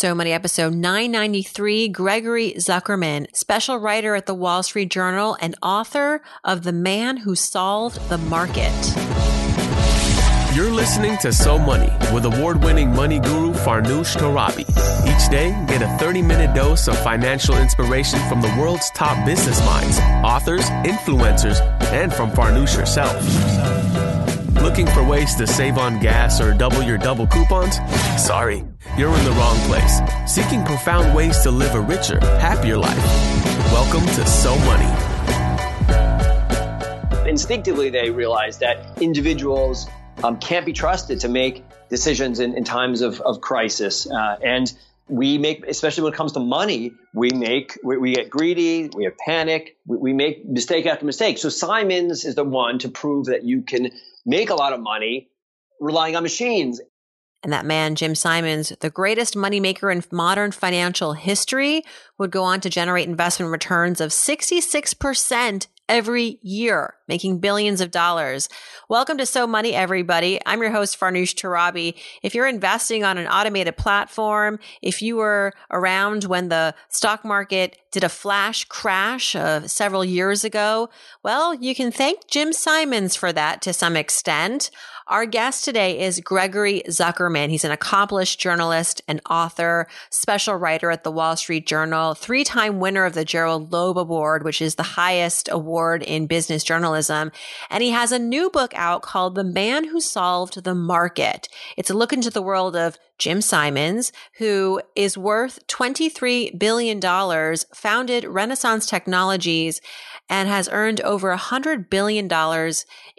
So Money, episode 993. Gregory Zuckerman, special writer at the Wall Street Journal and author of The Man Who Solved the Market. You're listening to So Money with award winning money guru Farnoosh Torabi. Each day, get a 30 minute dose of financial inspiration from the world's top business minds, authors, influencers, and from Farnoosh herself. Looking for ways to save on gas or double your double coupons? Sorry, you're in the wrong place. Seeking profound ways to live a richer, happier life. Welcome to So Money. Instinctively, they realize that individuals um, can't be trusted to make decisions in, in times of, of crisis. Uh, and we make, especially when it comes to money, we make, we, we get greedy, we have panic, we, we, make mistake after mistake. So Simons is the one to prove that you can make a lot of money relying on machines. And that man, Jim Simons, the greatest moneymaker in modern financial history, would go on to generate investment returns of 66% every year, making billions of dollars. Welcome to So Money, everybody. I'm your host, Farnoosh Torabi. If you're investing on an automated platform, if you were around when the stock market did a flash crash uh, several years ago, well, you can thank Jim Simons for that to some extent. Our guest today is Gregory Zuckerman. He's an accomplished journalist and author, special writer at the Wall Street Journal, three time winner of the Gerald Loeb Award, which is the highest award in business journalism. And he has a new book out called The Man Who Solved the Market. It's a look into the world of Jim Simons, who is worth $23 billion, founded Renaissance Technologies, and has earned over $100 billion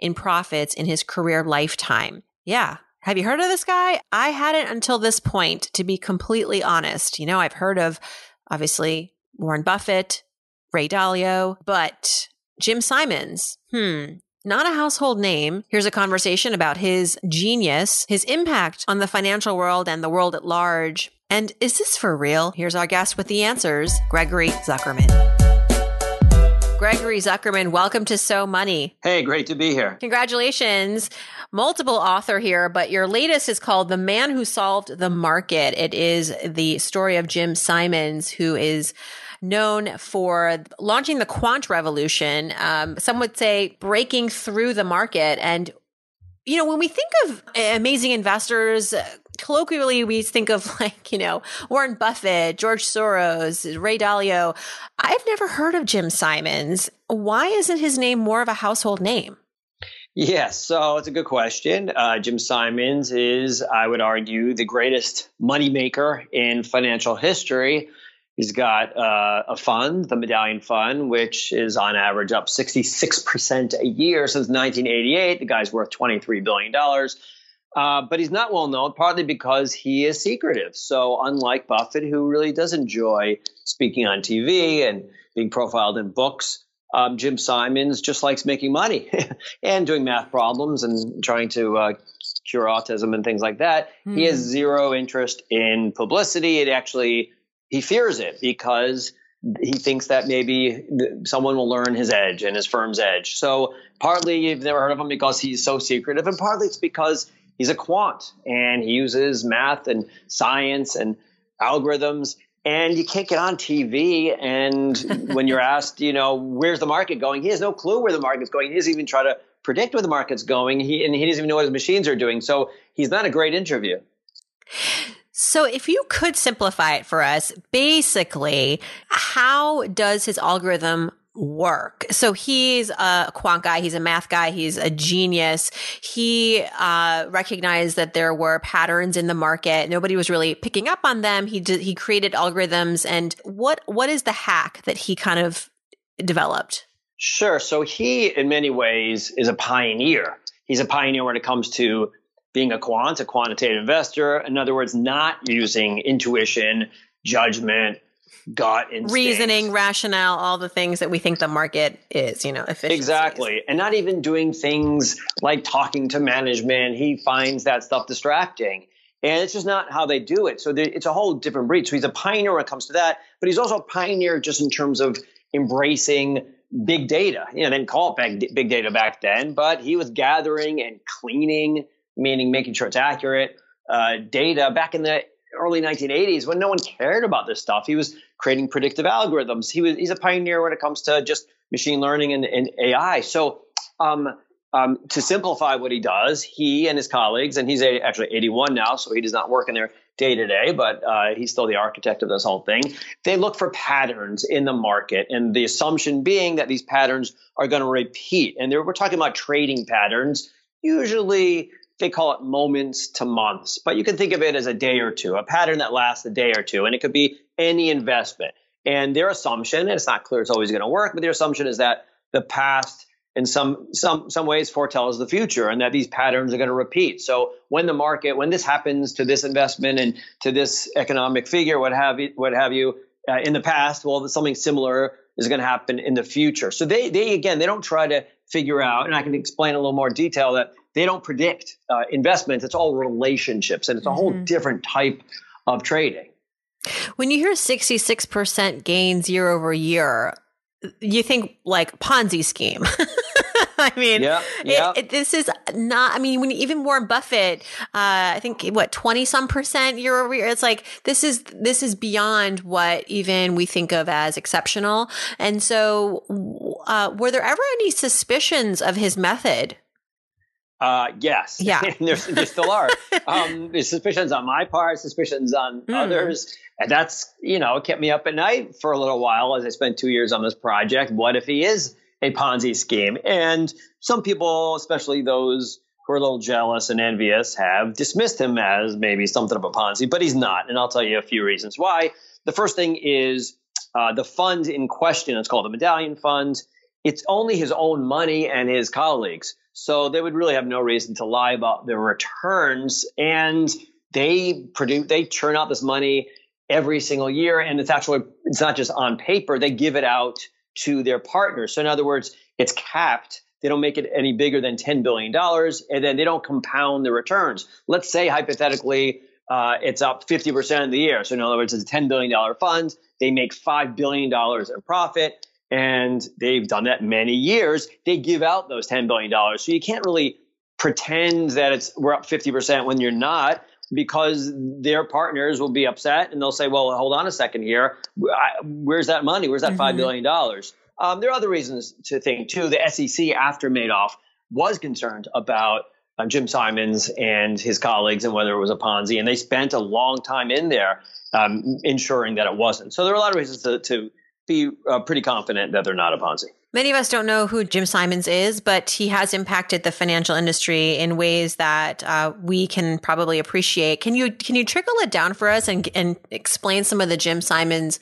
in profits in his career lifetime. Yeah. Have you heard of this guy? I hadn't until this point, to be completely honest. You know, I've heard of obviously Warren Buffett, Ray Dalio, but Jim Simons, hmm, not a household name. Here's a conversation about his genius, his impact on the financial world and the world at large. And is this for real? Here's our guest with the answers, Gregory Zuckerman. Gregory Zuckerman, welcome to So Money. Hey, great to be here. Congratulations. Multiple author here, but your latest is called The Man Who Solved the Market. It is the story of Jim Simons, who is known for launching the quant revolution. Um, some would say breaking through the market. And, you know, when we think of amazing investors, colloquially we think of like, you know, Warren Buffett, George Soros, Ray Dalio. I've never heard of Jim Simons. Why isn't his name more of a household name? Yes, so it's a good question. Uh, Jim Simons is, I would argue, the greatest moneymaker in financial history. He's got uh, a fund, the Medallion Fund, which is on average up 66% a year since 1988. The guy's worth $23 billion. Uh, but he's not well known, partly because he is secretive. So, unlike Buffett, who really does enjoy speaking on TV and being profiled in books, um, Jim Simons just likes making money and doing math problems and trying to uh, cure autism and things like that. Mm. He has hmm. zero interest in publicity. It actually, he fears it because he thinks that maybe someone will learn his edge and his firm's edge. So partly you've never heard of him because he's so secretive, and partly it's because he's a quant and he uses math and science and algorithms and you can't get on TV. And when you're asked, you know, where's the market going? He has no clue where the market's going. He doesn't even try to predict where the market's going. He and he doesn't even know what his machines are doing. So he's not a great interview. So, if you could simplify it for us, basically, how does his algorithm work. So he's a quant guy. He's a math guy. He's a genius. He uh, recognized that there were patterns in the market. Nobody was really picking up on them. He did, he created algorithms. And what what is the hack that he kind of developed? Sure. So he, in many ways, is a pioneer. He's a pioneer when it comes to being a quant, a quantitative investor. In other words, not using intuition, judgment, gut instinct. reasoning, rationale, all the things that we think the market is, you know, Exactly. And not even doing things like talking to management. He finds that stuff distracting. And it's just not how they do it. So it's a whole different breed. So he's a pioneer when it comes to that, but he's also a pioneer just in terms of embracing big data. You know, they didn't call it big data back then, but he was gathering and cleaning, meaning making sure it's accurate, uh, data back in the early 1980s when no one cared about this stuff. He was creating predictive algorithms. He was he's a pioneer when it comes to just machine learning and, and AI. So um, um, to simplify what he does, he and his colleagues, and he's actually 81 now, so he does not work in there day to day, but uh, he's still the architect of this whole thing. They look for patterns in the market, and the assumption being that these patterns are going to repeat. And we're talking about trading patterns. Usually, they call it moments to months, but you can think of it as a day or two, a pattern that lasts a day or two, and it could be any investment. And their assumption, and it's not clear it's always going to work, but their assumption is that the past in some some some ways foretells the future and that these patterns are going to repeat. So when the market when this happens to this investment and to this economic figure, what have you, what have you uh, in the past, well, something similar is going to happen in the future. So they they again they don't try to figure out, and I can explain a little more detail that they don't predict uh, investments. It's all relationships, and it's a mm-hmm. whole different type of trading. When you hear 66% gains year over year, you think like Ponzi scheme. I mean, yeah, yeah. It, it, this is not. I mean, when even Warren Buffett, uh, I think what twenty some percent year over year. It's like this is this is beyond what even we think of as exceptional. And so, uh, were there ever any suspicions of his method? Uh, yes. Yeah. there, there still are. um, there's suspicions on my part, suspicions on mm. others. And that's, you know, kept me up at night for a little while as I spent two years on this project. What if he is a Ponzi scheme? And some people, especially those who are a little jealous and envious, have dismissed him as maybe something of a Ponzi, but he's not. And I'll tell you a few reasons why. The first thing is uh, the fund in question, it's called the Medallion Fund. It's only his own money and his colleagues. So they would really have no reason to lie about their returns. And they produce, they churn out this money every single year. And it's actually, it's not just on paper, they give it out to their partners. So in other words, it's capped. They don't make it any bigger than $10 billion. And then they don't compound the returns. Let's say hypothetically, uh, it's up 50% in the year. So in other words, it's a $10 billion fund. They make $5 billion in profit and they've done that many years. They give out those $10 billion. So you can't really pretend that it's we're up 50% when you're not because their partners will be upset and they'll say, well, hold on a second here. Where's that money? Where's that $5 billion? Um, there are other reasons to think too. The SEC after Madoff was concerned about uh, Jim Simons and his colleagues and whether it was a Ponzi, and they spent a long time in there um, ensuring that it wasn't. So there are a lot of reasons to, to be uh, pretty confident that they're not a Ponzi. Many of us don't know who Jim Simons is, but he has impacted the financial industry in ways that uh, we can probably appreciate. Can you can you trickle it down for us and and explain some of the Jim Simons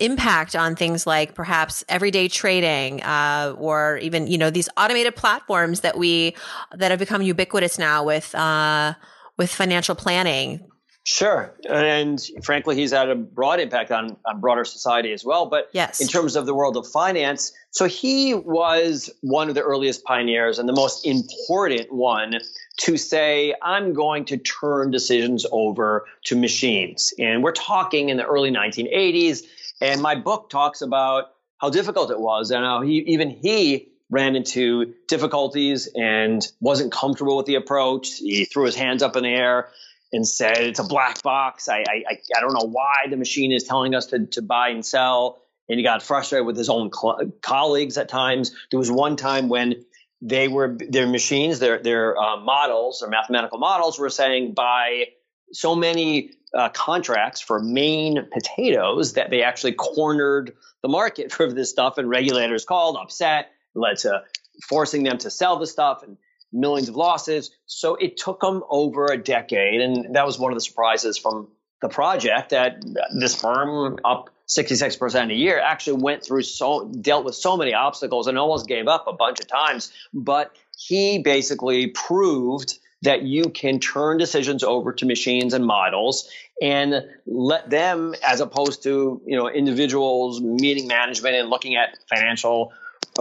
impact on things like perhaps everyday trading, uh, or even you know these automated platforms that we that have become ubiquitous now with uh, with financial planning Sure. And frankly, he's had a broad impact on, on broader society as well. But yes. in terms of the world of finance, so he was one of the earliest pioneers and the most important one to say, I'm going to turn decisions over to machines. And we're talking in the early 1980s. And my book talks about how difficult it was and how he, even he ran into difficulties and wasn't comfortable with the approach. He threw his hands up in the air and said it's a black box. I, I, I don't know why the machine is telling us to, to buy and sell. And he got frustrated with his own cl- colleagues at times. There was one time when they were their machines, their their uh, models, their mathematical models, were saying buy so many uh, contracts for Maine potatoes that they actually cornered the market for this stuff. And regulators called, upset, led to forcing them to sell the stuff. And millions of losses. So it took them over a decade. And that was one of the surprises from the project that this firm up 66% a year actually went through so dealt with so many obstacles and almost gave up a bunch of times but he basically proved that you can turn decisions over to machines and models and let them as opposed to you know individuals meeting management and looking at financial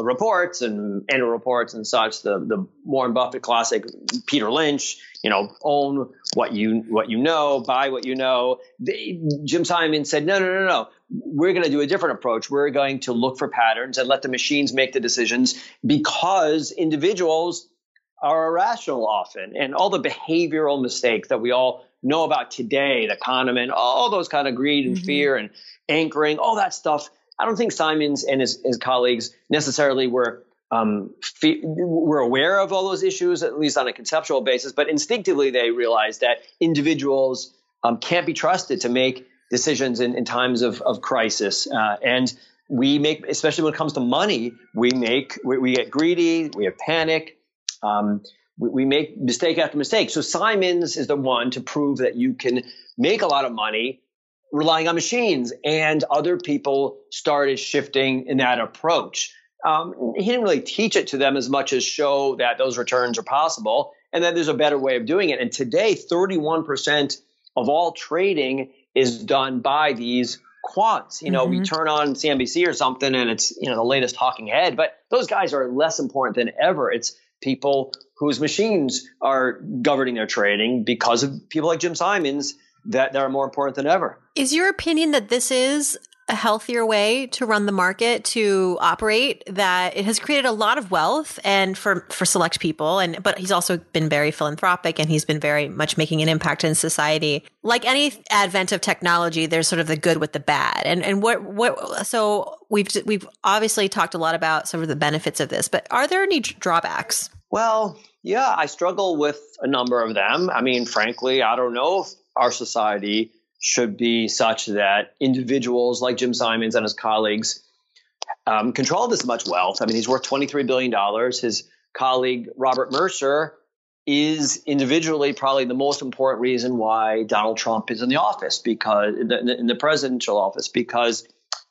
reports and annual reports and such. The the Warren Buffett classic, Peter Lynch. You know, own what you what you know, buy what you know. They, Jim Simon said, no, no, no, no. We're going to do a different approach. We're going to look for patterns and let the machines make the decisions because individuals are irrational often, and all the behavioral mistakes that we all know about today, the Kahneman, all those kind of greed and mm-hmm. fear and anchoring, all that stuff. I don't think Simons and his, his colleagues necessarily were um, fe- were aware of all those issues, at least on a conceptual basis, but instinctively they realized that individuals um, can't be trusted to make decisions in, in times of, of crisis. Uh, and we make, especially when it comes to money, we make, we, we get greedy, we have panic, um, we, we, make mistake after mistake. So Simons is the one to prove that you can make a lot of money relying on machines. And other people started shifting in that approach. Um, he didn't really teach it to them as much as show that those returns are possible and that there's a better way of doing it. And today, 31% of all trading is done by these quants. You know, mm-hmm. we turn on CNBC or something and it's, you know, the latest talking head, but those guys are less important than ever. It's people whose machines are governing their trading because of people like Jim Simons that, that are more important than ever. Is your opinion that this is a healthier way to run the market to operate that it has created a lot of wealth and for for select people and but he's also been very philanthropic and he's been very much making an impact in society? Like any advent of technology there's sort of the good with the bad. And and what what so we've we've obviously talked a lot about some of the benefits of this but are there any drawbacks? Well yeah i struggle with a number of them i mean frankly i don't know if our society should be such that individuals like Jim Simons and his colleagues um, control this much wealth. I mean, he's worth $23 billion. His colleague, Robert Mercer, is individually probably the most important reason why Donald Trump is in the office because in the, in the presidential office because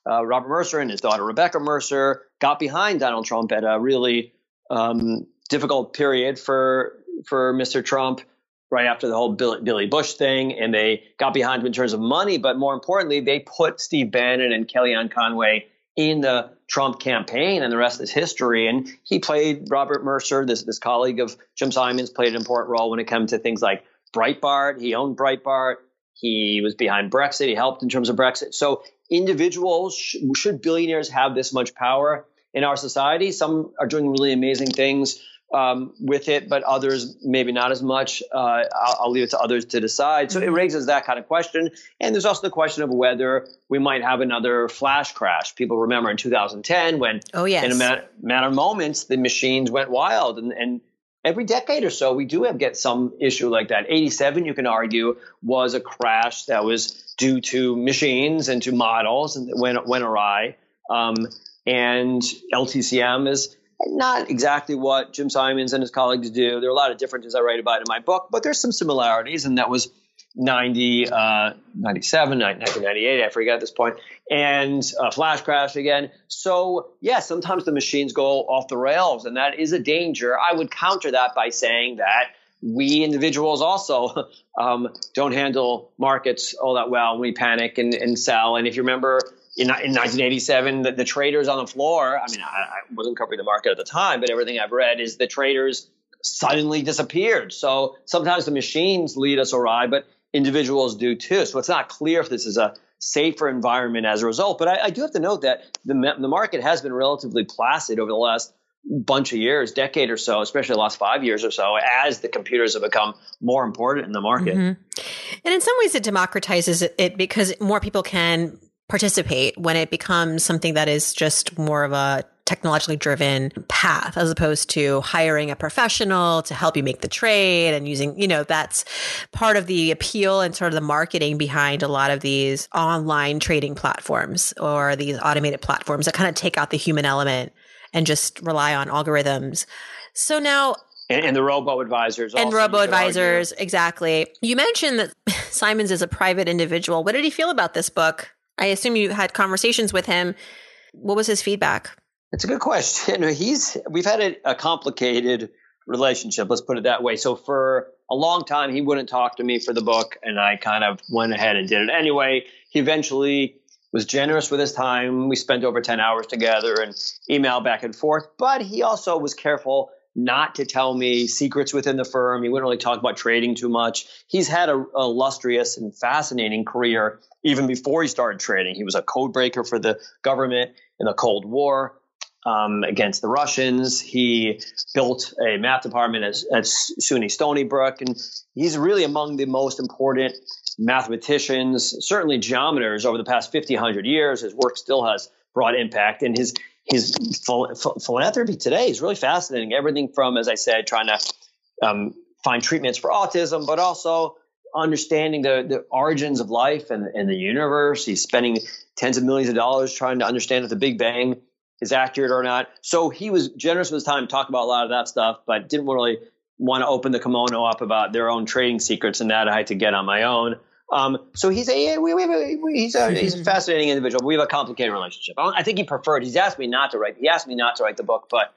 uh, Robert Mercer and his daughter Rebecca Mercer got behind Donald Trump at a really um, difficult period for for Mr. Trump right after the whole Billy Bush thing, and they got behind him in terms of money. But more importantly, they put Steve Bannon and Kellyanne Conway in the Trump campaign, and the rest is history. And he played Robert Mercer, this this colleague of Jim Simons, played an important role when it came to things like Breitbart. He owned Breitbart. He was behind Brexit. He helped in terms of Brexit. So individuals sh- should billionaires have this much power in our society? Some are doing really amazing things um, with it, but others maybe not as much. Uh, I'll, I'll, leave it to others to decide. So it raises that kind of question. And there's also the question of whether we might have another flash crash. People remember in 2010 when, oh, yes. in a matter, matter of moments, the machines went wild. And, and every decade or so, we do have get some issue like that. 87, you can argue, was a crash that was due to machines and to models and went, went awry. Um, and LTCM is not exactly what Jim Simons and his colleagues do. There are a lot of differences I write about in my book, but there's some similarities, and that was 90, uh, 97, 1998, I forget at this point, and a flash crash again. So, yeah, sometimes the machines go off the rails, and that is a danger. I would counter that by saying that we individuals also um, don't handle markets all that well. We panic and, and sell. And if you remember in, in 1987, the, the, traders on the floor, I mean, I, I, wasn't covering the market at the time, but everything I've read is the traders suddenly disappeared. So sometimes the machines lead us awry, but individuals do too. So it's not clear if this is a safer environment as a result. But I, I do have to note that the, the market has been relatively placid over the last bunch of years, decade or so, especially the last five years or so, as the computers have become more important in the market. Mm-hmm. And in some ways, it democratizes it because more people can participate when it becomes something that is just more of a technologically driven path as opposed to hiring a professional to help you make the trade and using, you know, that's part of the appeal and sort of the marketing behind a lot of these online trading platforms or these automated platforms that kind of take out the human element and just rely on algorithms. So now and, and, the robo advisors and robo advisors exactly. You mentioned that simons is a private individual. What did he feel about this book I assume you had conversations with him. What was his feedback? It's a good question. He's we've had a, a complicated relationship. Let's put it that way. So for a long time, he wouldn't talk to me for the book, and I kind of went ahead and did it anyway. He eventually was generous with his time. We spent over 10 hours together and email back and forth, but he also was careful not to tell me secrets within the firm. He wouldn't really talk about trading too much. He's had a, a illustrious and fascinating career even before he started trading. He was a code breaker for the government in the Cold War. um, against the Russians. He built a math department at, at SUNY Stony Brook, and he's really among the most important mathematicians, certainly geometers over the past 50, 100 years. His work still has broad impact, and his his ph- philanthropy today is really fascinating. Everything from, as I said, trying to um, find treatments for autism, but also understanding the, the origins of life and, and the universe. He's spending tens of millions of dollars trying to understand if the Big Bang is accurate or not. So he was generous with his time, talked about a lot of that stuff, but didn't really want to open the kimono up about their own trading secrets, and that I had to get on my own. Um, so he's a, we, we a he's a he's a fascinating individual. We have a complicated relationship. I think he preferred. He's asked me not to write. He asked me not to write the book, but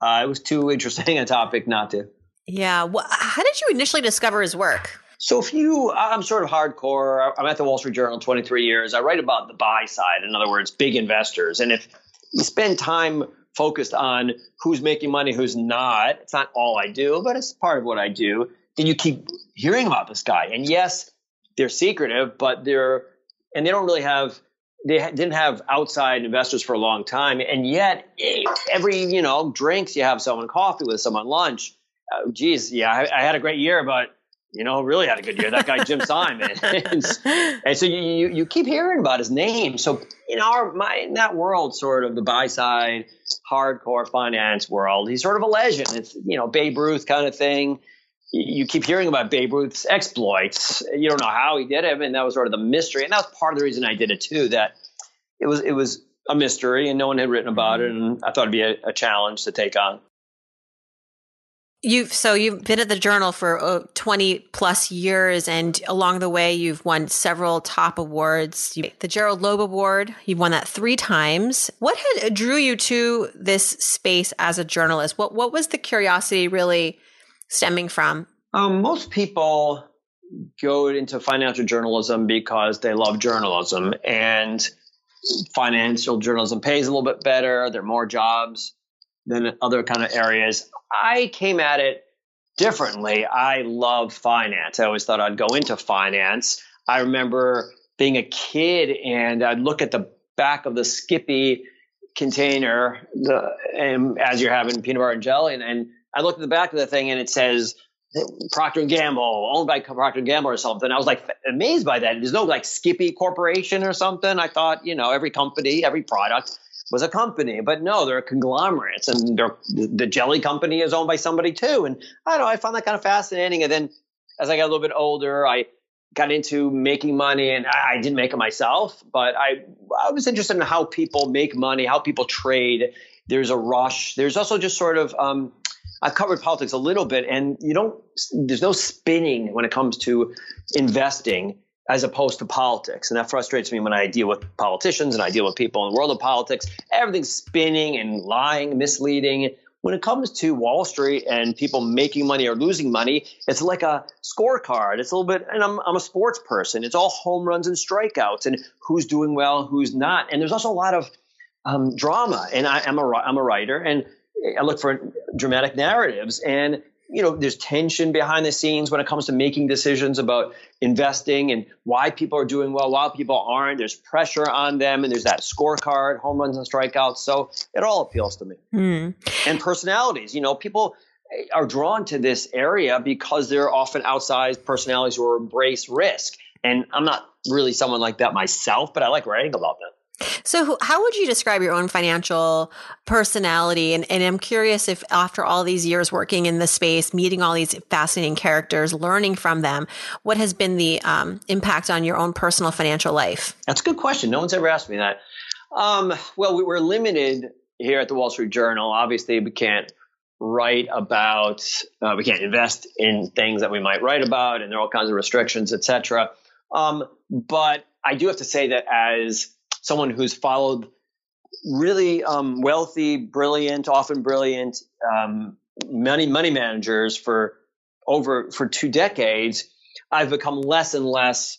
uh, it was too interesting a topic not to. Yeah. Well, how did you initially discover his work? So if you, I'm sort of hardcore. I'm at the Wall Street Journal 23 years. I write about the buy side. In other words, big investors. And if you spend time focused on who's making money, who's not, it's not all I do, but it's part of what I do. Then you keep hearing about this guy. And yes, they're secretive, but they're and they don't really have they didn't have outside investors for a long time, and yet every you know drinks you have someone coffee with someone lunch. Uh, geez, yeah, I, I, had a great year, but you know, really had a good year. That guy Jim Simon, and, and, so you, you, you keep hearing about his name. So in our my in that world, sort of the buy side, hardcore finance world, he's sort of a legend. It's you know Babe Ruth kind of thing you keep hearing about Babe Ruth's exploits. You don't know how he did it, and that was sort of the mystery. And that was part of the reason I did it too. That it was it was a mystery, and no one had written about it, and I thought it'd be a, a challenge to take on. You've so you've been at the journal for uh, 20 plus years and along the way you've won several top awards. You, the Gerald Loeb Award, you've won that 3 times. What had drew you to this space as a journalist? What what was the curiosity really stemming from? Um, most people go into financial journalism because they love journalism and financial journalism pays a little bit better. There are more jobs than other kind of areas. I came at it differently. I love finance. I always thought I'd go into finance. I remember being a kid and I'd look at the back of the Skippy container the, and as you're having peanut butter and jelly and, and I looked at the back of the thing and it says Procter and Gamble, owned by Procter and Gamble or something. I was like amazed by that. There's no like Skippy Corporation or something. I thought, you know, every company, every product was a company, but no, they're conglomerates, and the jelly company is owned by somebody too. And I don't know, I found that kind of fascinating. And then as I got a little bit older, I got into making money, and I, I didn't make it myself, but I I was interested in how people make money, how people trade. There's a rush. There's also just sort of um, I've covered politics a little bit, and you don't. There's no spinning when it comes to investing, as opposed to politics, and that frustrates me when I deal with politicians and I deal with people in the world of politics. Everything's spinning and lying, misleading. When it comes to Wall Street and people making money or losing money, it's like a scorecard. It's a little bit, and I'm, I'm a sports person. It's all home runs and strikeouts, and who's doing well, who's not. And there's also a lot of um, drama. And I, am a I'm a writer, and I look for dramatic narratives and you know there's tension behind the scenes when it comes to making decisions about investing and why people are doing well why people aren't. There's pressure on them and there's that scorecard home runs and strikeouts. So it all appeals to me. Mm. and personalities you know people are drawn to this area because they're often outsized personalities who embrace risk. And i'm not really someone like that myself but i like writing about them so, how would you describe your own financial personality? And, and, I'm curious if, after all these years working in the space, meeting all these fascinating characters, learning from them, what has been the um, impact on your own personal financial life? That's a good question. No one's ever asked me that. Um, well, we, we're limited here at the Wall Street Journal. Obviously, we can't write about, uh, we can't invest in things that we might write about, and there are all kinds of restrictions, etc. Um, but I do have to say that as someone who's followed really um, wealthy, brilliant, often brilliant um, money money managers for over for two decades, I've become less and less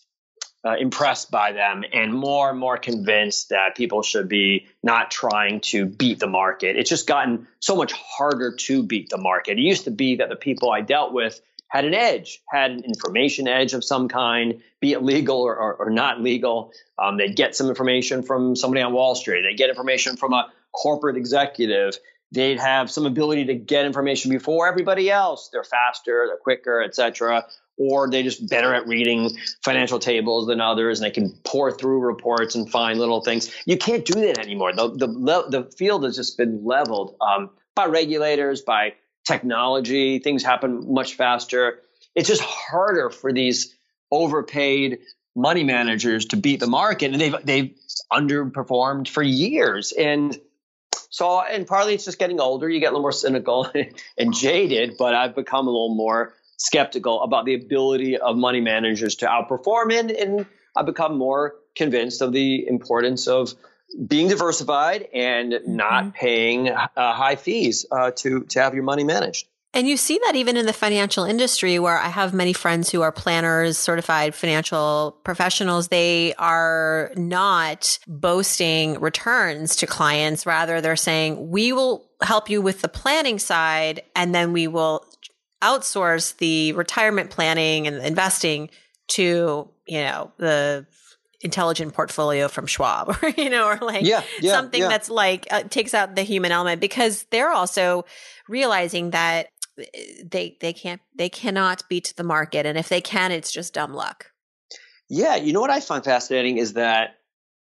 uh, impressed by them and more and more convinced that people should be not trying to beat the market. It's just gotten so much harder to beat the market. It used to be that the people I dealt with had an edge, had an information edge of some kind, be it legal or, or, or not legal. Um, they'd get some information from somebody on Wall Street. They'd get information from a corporate executive. They'd have some ability to get information before everybody else. They're faster, they're quicker, etc. Or they're just better at reading financial tables than others, and they can pore through reports and find little things. You can't do that anymore. The the, the field has just been leveled um, by regulators, by technology, things happen much faster. It's just harder for these overpaid money managers to beat the market, and they've they've underperformed for years. And so, and partly it's just getting older. You get a little more cynical and jaded. But I've become a little more skeptical about the ability of money managers to outperform, and, and I've become more convinced of the importance of being diversified and not mm-hmm. paying uh, high fees uh, to to have your money managed. And you see that even in the financial industry, where I have many friends who are planners, certified financial professionals. They are not boasting returns to clients. Rather, they're saying, we will help you with the planning side, and then we will outsource the retirement planning and investing to, you know, the intelligent portfolio from Schwab or you know or like yeah, yeah, something yeah. that's like uh, takes out the human element because they're also realizing that uh, they they can't they cannot beat the market and if they can it's just dumb luck. Yeah, you know what I find fascinating is that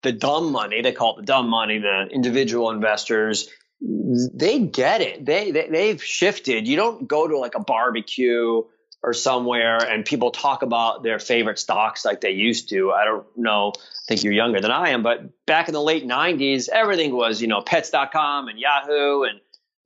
the dumb money, they call it the dumb money, the individual investors, they get it. They, they they've shifted. You don't go to like a barbecue or somewhere and people talk about their favorite stocks like they used to. I don't know. I think you're younger than I am, but back in the late 90s, everything was, you know, pets.com and Yahoo and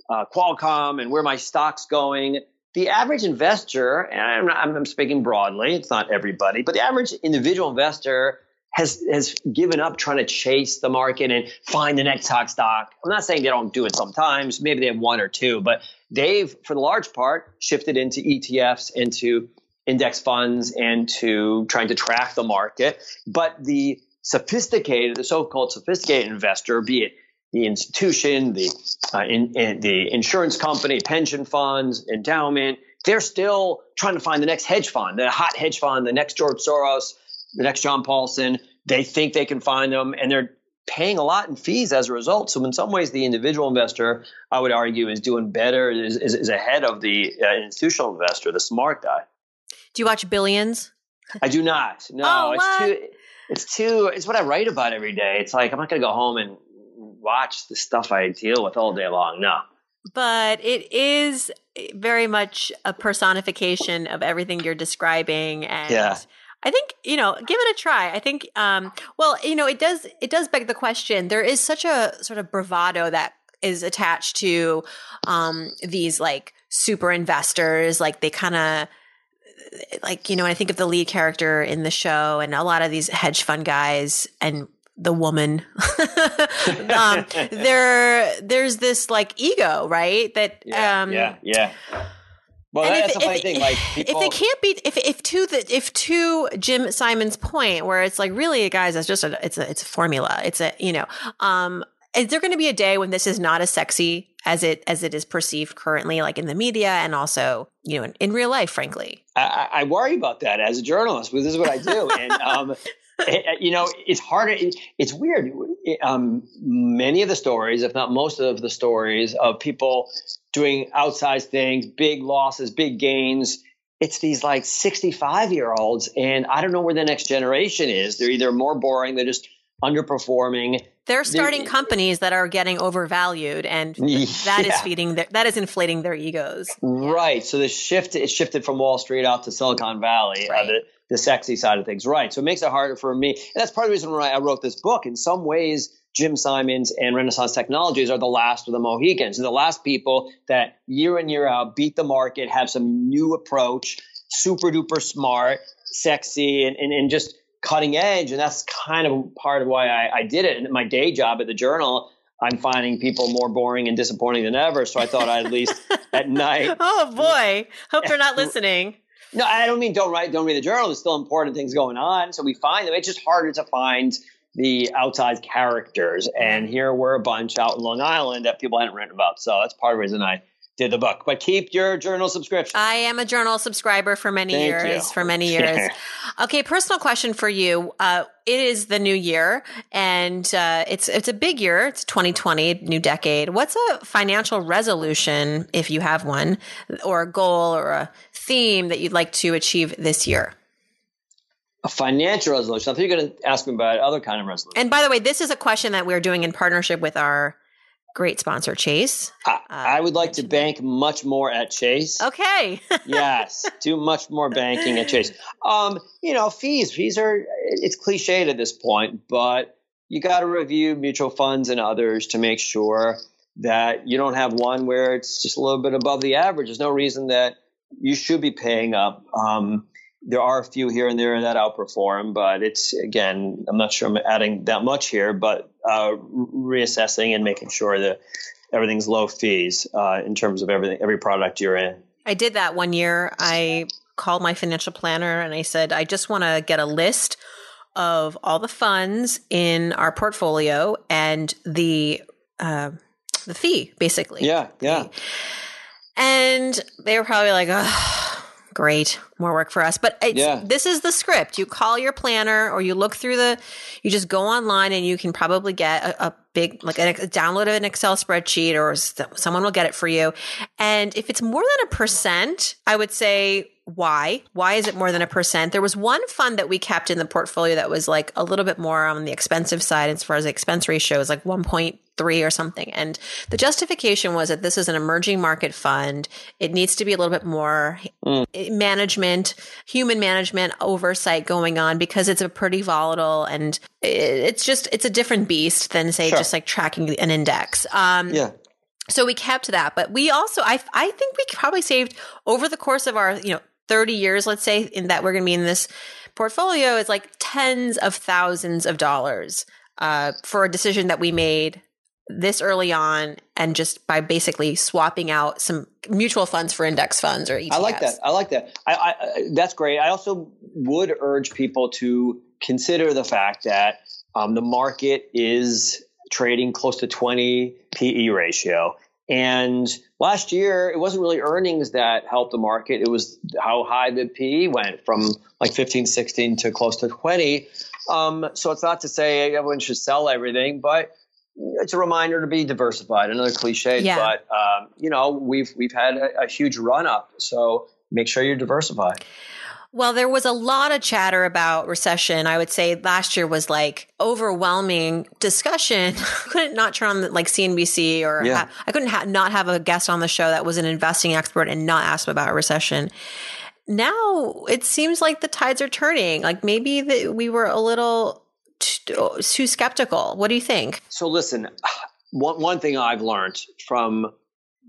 uh, Qualcomm and where my stock's going. The average investor, and I'm, I'm speaking broadly, it's not everybody, but the average individual investor has has given up trying to chase the market and find the next hot stock. I'm not saying they don't do it sometimes. Maybe they have one or two, but they've, for the large part, shifted into ETFs, into index funds, and to trying to track the market. But the sophisticated, the so-called sophisticated investor, be it the institution, the uh, in, in the insurance company, pension funds, endowment, they're still trying to find the next hedge fund, the hot hedge fund, the next George Soros the next John Paulson. They think they can find them, and they're paying a lot in fees as a result. So in some ways, the individual investor, I would argue, is doing better, is, is, is ahead of the uh, institutional investor, the smart guy. Do you watch Billions? I do not. No, oh, it's too. It's too. It's what I write about every day. It's like I'm not going to go home and watch the stuff I deal with all day long. No. But it is very much a personification of everything you're describing, and yeah I think you know, give it a try. I think, um, well, you know, it does it does beg the question. There is such a sort of bravado that is attached to um, these like super investors. Like they kind of like you know, I think of the lead character in the show, and a lot of these hedge fund guys and the woman um, there there's this like ego right that yeah, um yeah yeah well, and that's if, a funny if, thing. Like people, if they can't be, if if to the if to Jim Simon's point, where it's like really, guys, it's just a it's a it's a formula. It's a you know, um, is there going to be a day when this is not as sexy as it as it is perceived currently, like in the media and also you know in, in real life? Frankly, I, I, worry about that as a journalist. Because this is what I do, and um, it, you know, it's hard. It, it's weird. Um, many of the stories, if not most of the stories, of people doing outsized things, big losses, big gains. It's these like 65 year olds, and I don't know where the next generation is. They're either more boring, they're just underperforming. They're starting they're, companies that are getting overvalued, and that yeah. is feeding their, that is inflating their egos. Right. So the shift is shifted from Wall Street out to Silicon Valley. Uh, right. Uh, the, the sexy side of things. Right. So it makes it harder for me. And that's part of the reason why I wrote this book. In some ways, Jim Simons and Renaissance Technologies are the last of the Mohicans. The last people that year in, year out beat the market, have some new approach, super duper smart, sexy, and, and, and just cutting edge. And that's kind of part of why I, I did it. And my day job at the journal, I'm finding people more boring and disappointing than ever. So I thought I'd at least at night. Oh boy. Hope they're not listening. No, I don't mean don't write, don't read the journal. There's still important things going on. So we find them. It's just harder to find the outside characters. And here we're a bunch out in Long Island that people hadn't written about. So that's part of the reason I did the book. But keep your journal subscription. I am a journal subscriber for many Thank years. you. For many years. okay, personal question for you. Uh, it is the new year, and uh, it's it's a big year. It's 2020, new decade. What's a financial resolution, if you have one, or a goal or a theme that you'd like to achieve this year? A financial resolution. I think you're going to ask me about other kind of resolution. And by the way, this is a question that we're doing in partnership with our great sponsor, Chase. I, I would like to bank much more at Chase. Okay. yes, do much more banking at Chase. Um, you know, fees. Fees are it's cliched at this point, but you got to review mutual funds and others to make sure that you don't have one where it's just a little bit above the average. There's no reason that you should be paying up. Um, there are a few here and there that outperform, but it's again, I'm not sure I'm adding that much here, but uh, reassessing and making sure that everything's low fees uh, in terms of everything, every product you're in. I did that one year. I called my financial planner and I said, I just want to get a list of all the funds in our portfolio and the uh, the fee, basically. Yeah, yeah. And they were probably like, oh, great, more work for us. But Yeah. this is the script. You call your planner or you look through the, you just go online and you can probably get a, a big, like a, a download of an Excel spreadsheet or s- someone will get it for you. And if it's more than a percent, I would say, why? Why is it more than a percent? There was one fund that we kept in the portfolio that was like a little bit more on the expensive side as far as the expense ratio is like 1.3 or something. And the justification was that this is an emerging market fund. It needs to be a little bit more mm. eh, management, human management oversight going on because it's a pretty volatile and eh, it's just, it's a different beast than say Sure. just like tracking an index. Um, Yeah. so we kept that, but we also, I, I think we probably saved over the course of our, you know, 30 years, let's say, in that we're going to be in this portfolio is like tens of thousands of dollars uh, for a decision that we made this early on and just by basically swapping out some mutual funds for index funds or ETFs. I like that. I like that. I, I, I- that's great. I also would urge people to consider the fact that um, the market is trading close to 20 PE ratio. And last year, it wasn't really earnings that helped the market. It was how high the PE went from like 15, 16 to close to 20. Um, so it's not to say everyone should sell everything, but it's a reminder to be diversified. Another cliche, Yeah. but um, you know we've we've had a, a huge run up, so make sure you're diversified. Well, there was a lot of chatter about recession. I would say last year was like overwhelming discussion. I couldn't not turn on like CNBC or Yeah. ha- I couldn't ha- not have a guest on the show that was an investing expert and not ask about a recession. Now it seems like the tides are turning. Like maybe the, we were a little t- too skeptical. What do you think? So listen, one one thing I've learned from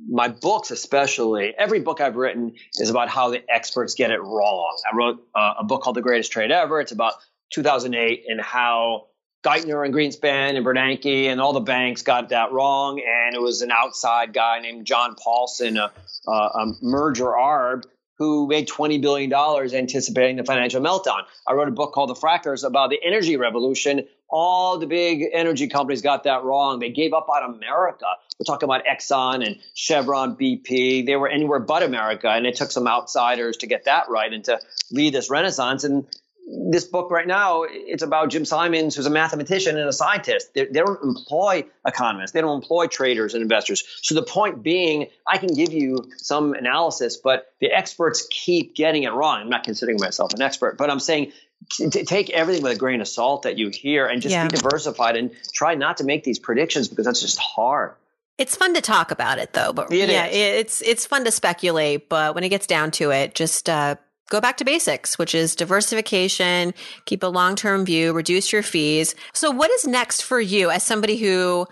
my books, especially every book I've written is about how the experts get it wrong. I wrote uh, a book called The Greatest Trade Ever. It's about 2008 and how Geithner and Greenspan and Bernanke and all the banks got that wrong. And it was an outside guy named John Paulson, a, a, a merger arb, who made $20 billion anticipating the financial meltdown. I wrote a book called The Frackers about the energy revolution. All the big energy companies got that wrong. They gave up on America. We're talking about Exxon and Chevron, BP. They were anywhere but America. And it took some outsiders to get that right and to lead this renaissance. And this book right now, it's about Jim Simons, who's a mathematician and a scientist. They, they don't employ economists. They don't employ traders and investors. So the point being, I can give you some analysis, but the experts keep getting it wrong. I'm not considering myself an expert, but I'm saying take everything with a grain of salt that you hear and just Yeah. be diversified and try not to make these predictions because that's just hard. It's fun to talk about it though, but It yeah, is. it's it's fun to speculate, but when it gets down to it, just uh, go back to basics, which is diversification, keep a long-term view, reduce your fees. So what is next for you as somebody who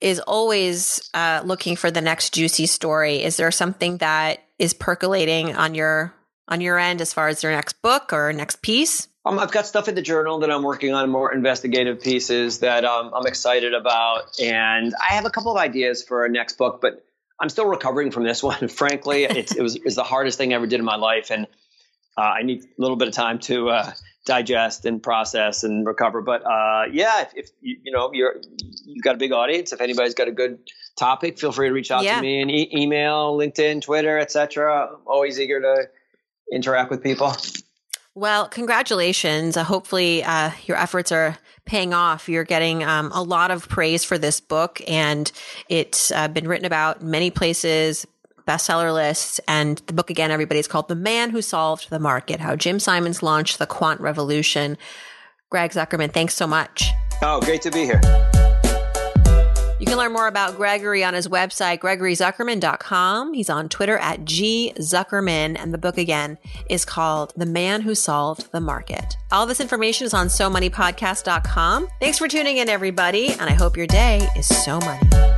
is always uh, looking for the next juicy story? Is there something that is percolating on your on your end as far as your next book or next piece? Um, I've got stuff in the journal that I'm working on, more investigative pieces that um, I'm excited about, and I have a couple of ideas for a next book, but I'm still recovering from this one. Frankly, it's, it was it's the hardest thing I ever did in my life, and uh, I need a little bit of time to uh, digest and process and recover. But uh, yeah, if, if you, you know you're you've got a big audience, if anybody's got a good topic, feel free to reach out Yeah. to me and e- email, LinkedIn, Twitter, etc. I'm always eager to interact with people. Well, congratulations. Uh, hopefully, uh, your efforts are paying off. You're getting um, a lot of praise for this book, and it's uh, been written about many places, bestseller lists. And the book, again, everybody's called The Man Who Solved the Market How Jim Simons Launched the Quant Revolution. Greg Zuckerman, thanks so much. Oh, great to be here. You can learn more about Gregory on his website, gregoryzuckerman.com. He's on Twitter at gzuckerman. And the book again is called The Man Who Solved the Market. All this information is on SoMoneyPodcast.com. Thanks for tuning in, everybody. And I hope your day is so money.